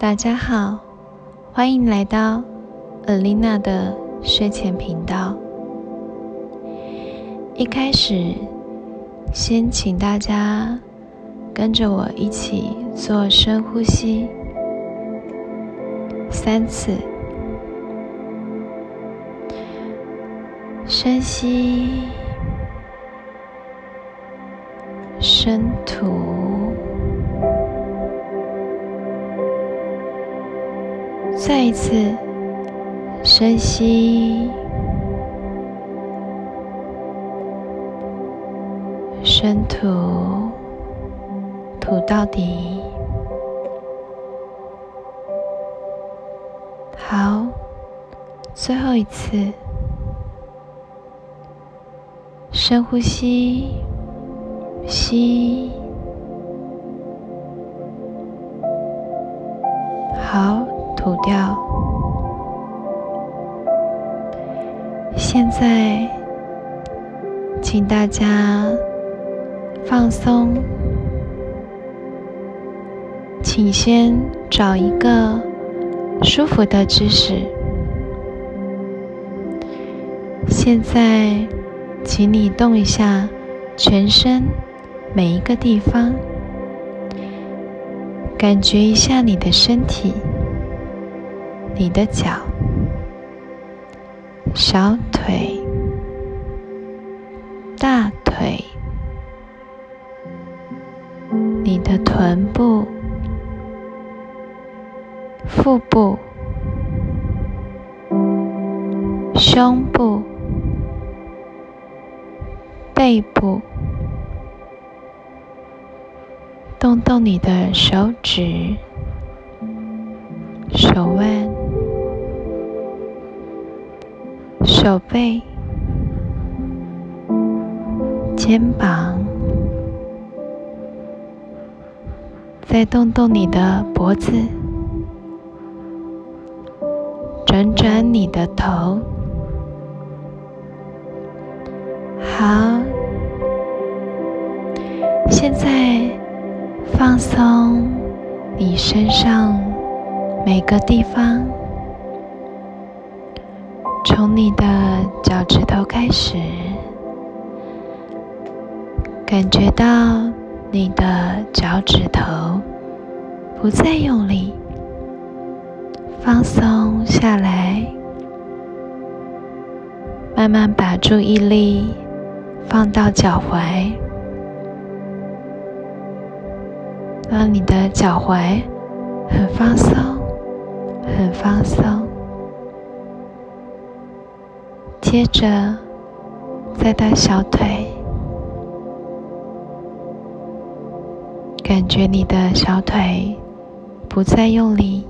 大家好，欢迎来到 Alina 的睡前频道。一开始，先请大家跟着我一起做深呼吸，三次，深吸，深吐。再一次深吸，深吐，吐到底。好，最后一次深呼吸，吸，好。吐掉。现在，请大家放松，请先找一个舒服的姿势。现在，请你动一下全身每一个地方，感觉一下你的身体。你的脚、小腿、大腿、你的臀部、腹部、胸部、背部，动动你的手指、手腕。手背、肩膀，再动动你的脖子，转转你的头。好，现在放松你身上每个地方。感觉到你的脚趾头不再用力，放松下来，慢慢把注意力放到脚踝，让你的脚踝很放松，很放松。接着，再到小腿，感觉你的小腿不再用力，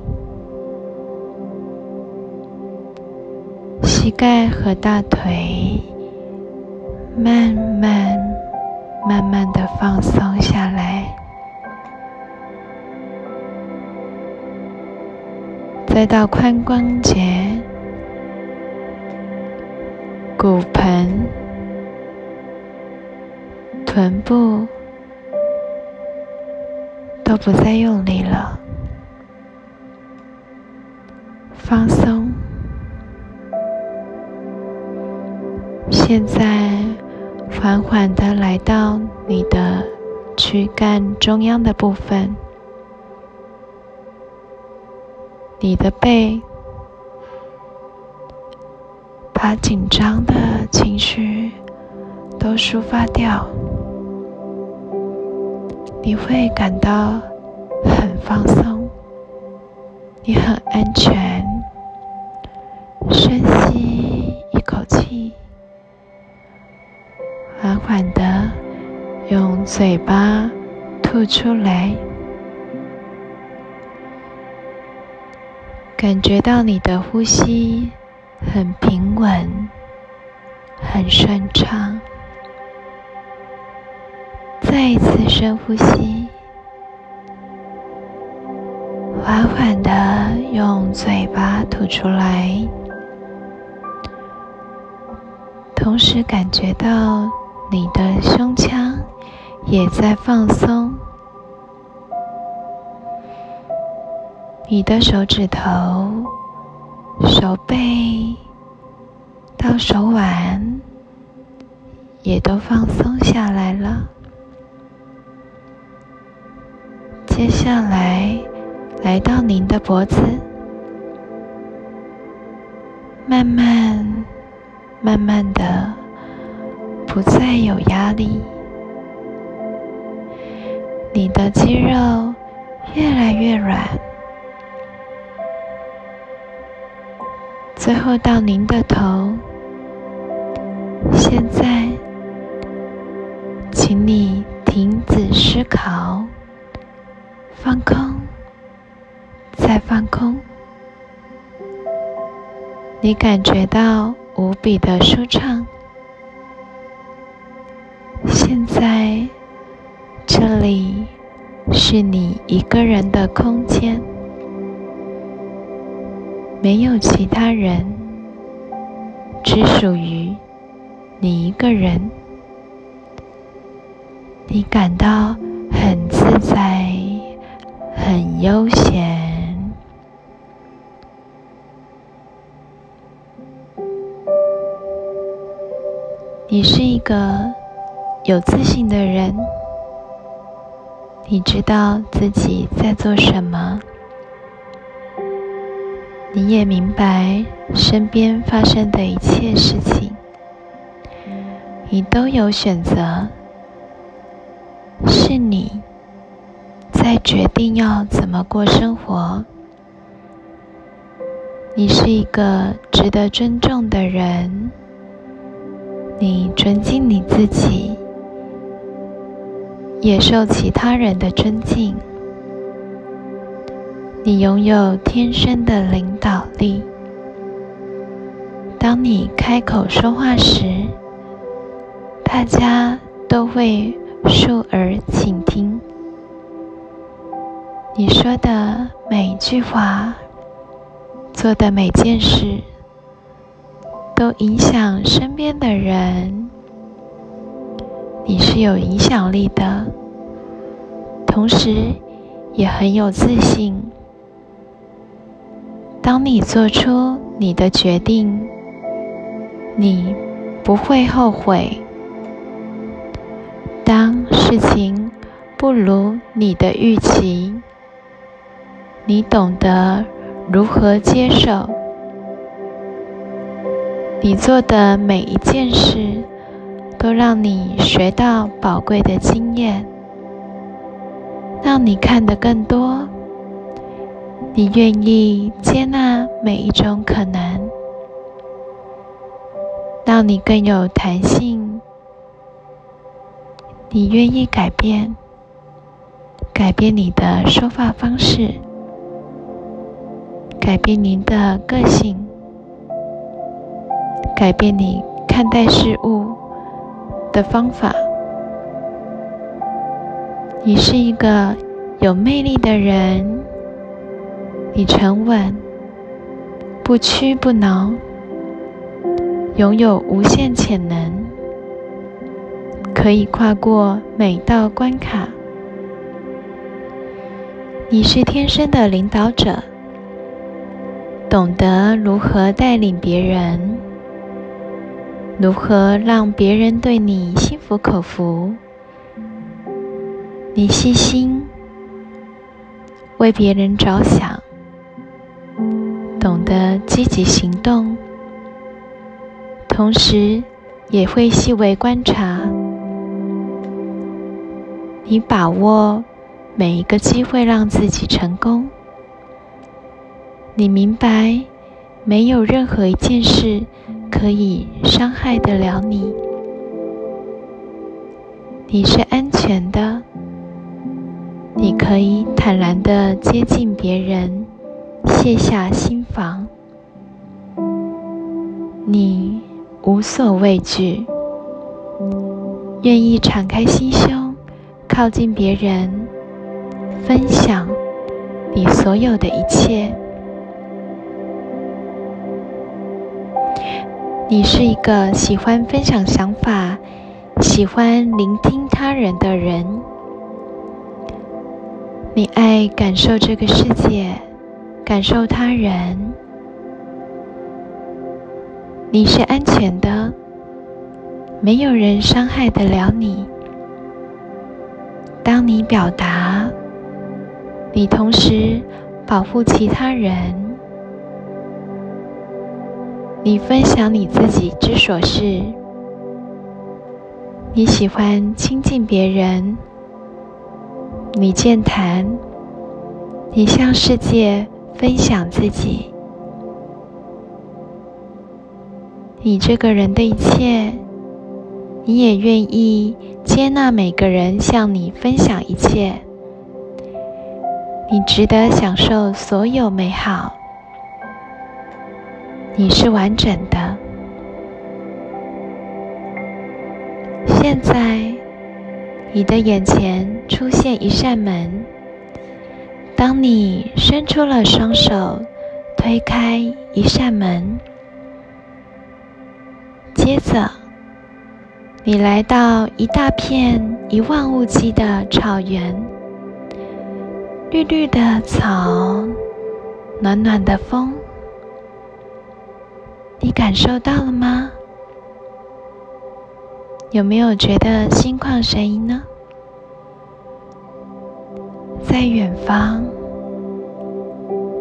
膝盖和大腿慢慢、慢慢的放松下来，再到髋关节。骨盆、臀部都不再用力了，放松。现在缓缓的来到你的躯干中央的部分，你的背。把紧张的情绪都抒发掉，你会感到很放松，你很安全。深吸一口气，缓缓的用嘴巴吐出来，感觉到你的呼吸。很平稳，很顺畅。再一次深呼吸，缓缓的用嘴巴吐出来，同时感觉到你的胸腔也在放松。你的手指头、手背到手腕也都放松下来了。下来，来到您的脖子，慢慢、慢慢的，不再有压力，你的肌肉越来越软。最后到您的头，现在，放空，再放空。你感觉到无比的舒畅。现在，这里是你一个人的空间。没有其他人，只属于你一个人。你感到很自在，很悠闲。你是一个有自信的人，你知道自己在做什么。你也明白身边发生的一切事情，你都有选择，决定要怎么过生活。你是一个值得尊重的人，你尊敬你自己，也受其他人的尊敬。你拥有天生的领导力。当你开口说话时，大家都会竖耳倾听。你说的每一句话，做的每件事，都影响身边的人。你是有影响力的，同时也很有自信。当你做出你的决定，你不会后悔。当事情不如你的预期，你懂得如何接受。你做的每一件事，都让你学到宝贵的经验，让你看得更多。你愿意接纳每一种可能，让你更有弹性。你愿意改变，改变你的说话方式，改变您的个性，改变你看待事物的方法。你是一个有魅力的人。你沉稳，不屈不挠，拥有无限潜能，可以跨过每道关卡。你是天生的领导者，懂得如何带领别人，如何让别人对你心服口服。你细心，为别人着想。懂得积极行动，同时也会细微观察。你把握每一个机会让自己成功。你明白，没有任何一件事可以伤害得了你。你是安全的，你可以坦然的接近别人。卸下心防，你无所畏惧，愿意敞开心胸，靠近别人，分享你所有的一切。你是一个喜欢分享想法、喜欢聆听他人的人。你爱感受这个世界。感受他人，你是安全的，没有人伤害得了你。当你表达，你同时保护其他人，你分享你自己之所是，你喜欢亲近别人，你健谈，你向世界分享自己，你这个人的一切，你也愿意接纳每个人向你分享一切。你值得享受所有美好。你是完整的。现在，你的眼前出现一扇门。当你伸出了双手，推开一扇门，接着，你来到一大片一望无际的草原。绿绿的草，暖暖的风，你感受到了吗？有没有觉得心旷神怡呢？在远方，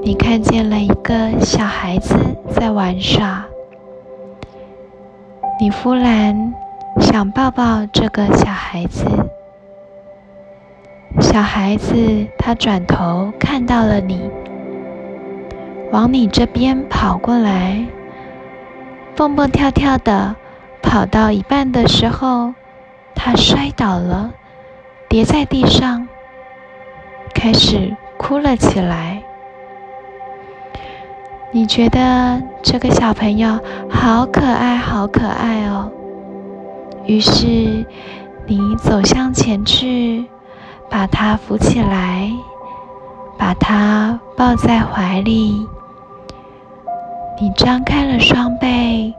你看见了一个小孩子在玩耍，你忽然想抱抱这个小孩子。小孩子，他转头看到了你，往你这边跑过来，蹦蹦跳跳的跑到一半的时候，他摔倒了，跌在地上，开始哭了起来。你觉得这个小朋友好可爱，好可爱哦。于是你走向前去。把他扶起来，把他抱在怀里。你张开了双臂，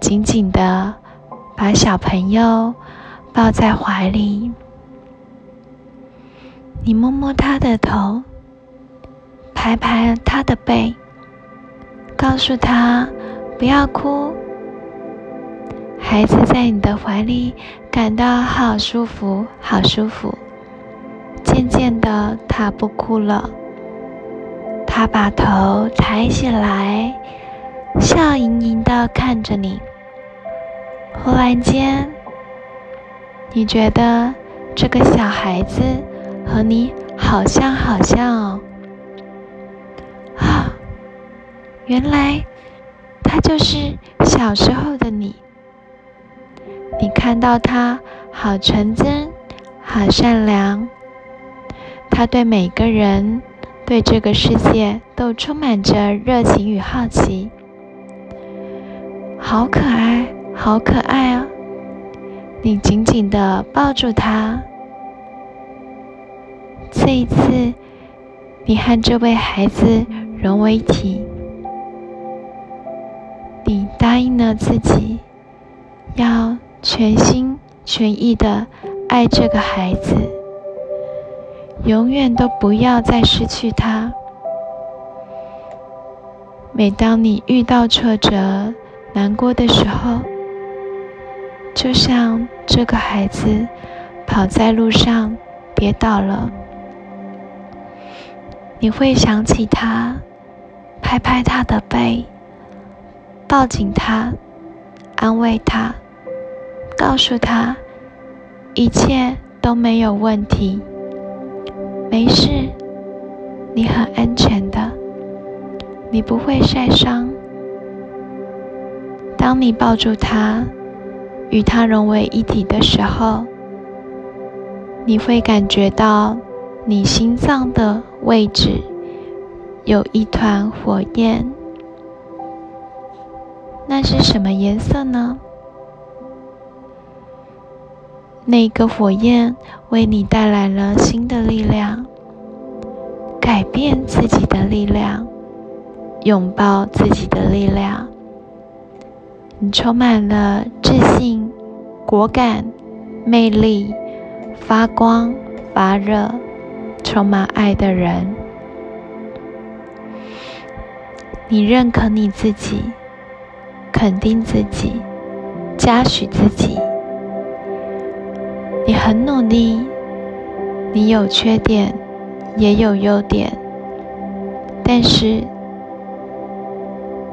紧紧的把小朋友抱在怀里。你摸摸他的头，拍拍他的背，告诉他不要哭。孩子在你的怀里感到好舒服，好舒服。渐渐的，他不哭了。他把头抬起来，笑盈盈的看着你。忽然间，你觉得这个小孩子和你好像，好像哦。啊，原来他就是小时候的你。你看到他好纯真，好善良。他对每个人、对这个世界都充满着热情与好奇，好可爱，好可爱啊！你紧紧的抱住他。这一次，你和这位孩子融为一体，你答应了自己，要全心全意的爱这个孩子。永远都不要再失去他。每当你遇到挫折、难过的时候，就像这个孩子跑在路上跌倒了，你会想起他，拍拍他的背，抱紧他，安慰他，告诉他一切都没有问题。没事，你很安全的，你不会晒伤。当你抱住它，与它融为一体的时候，你会感觉到你心脏的位置有一团火焰。那是什么颜色呢？那个火焰为你带来了新的力量，改变自己的力量，拥抱自己的力量。你充满了自信、果敢、魅力、发光发热、充满爱的人。你认可你自己，肯定自己，嘉许自己。你很努力，你有缺点，也有优点，但是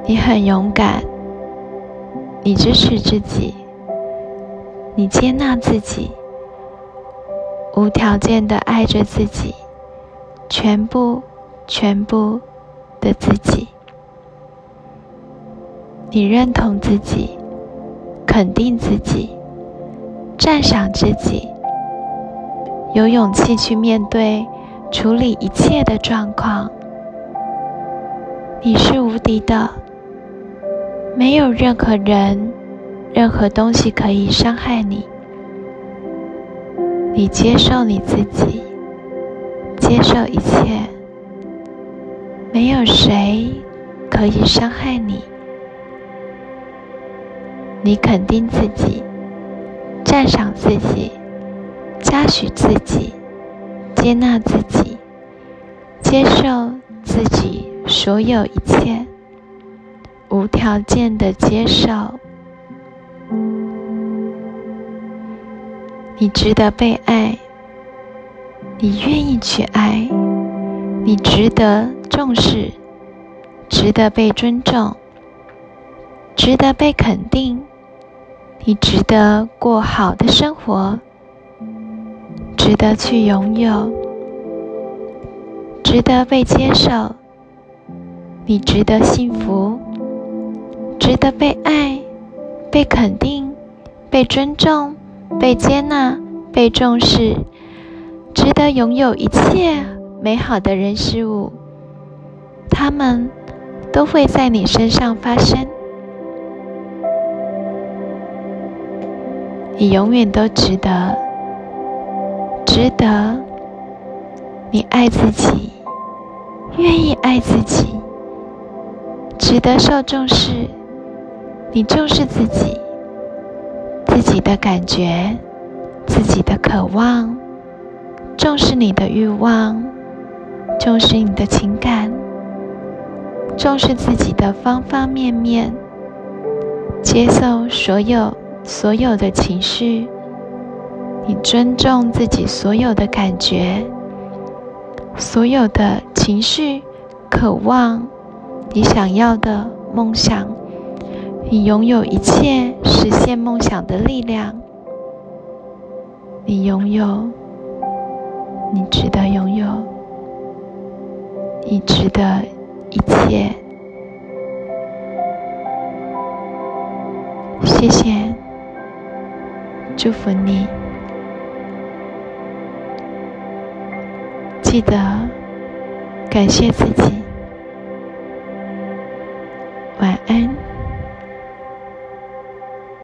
你很勇敢，你支持自己，你接纳自己，无条件的爱着自己，全部、全部的自己。你认同自己，肯定自己。赞赏自己，有勇气去面对、处理一切的状况。你是无敌的，没有任何人、任何东西可以伤害你。你接受你自己，接受一切，没有谁可以伤害你。你肯定自己。赞赏自己，嘉许自己，接纳自己，接受自己所有一切，无条件的接受。你值得被爱，你愿意去爱，你值得重视，值得被尊重，值得被肯定。你值得过好的生活，值得去拥有，值得被接受。你值得幸福，值得被爱、被肯定、被尊重、被接纳、被重视，值得拥有一切美好的人事物，他们都会在你身上发生。你永远都值得，值得。你爱自己，愿意爱自己，值得受重视。你重视自己，自己的感觉，自己的渴望，重视你的欲望，重视你的情感，重视自己的方方面面，接受所有。所有的情绪，你尊重自己所有的感觉，所有的情绪、渴望，你想要的梦想，你拥有一切实现梦想的力量。你拥有，你值得拥有，你值得一切。谢谢。祝福你，记得感谢自己。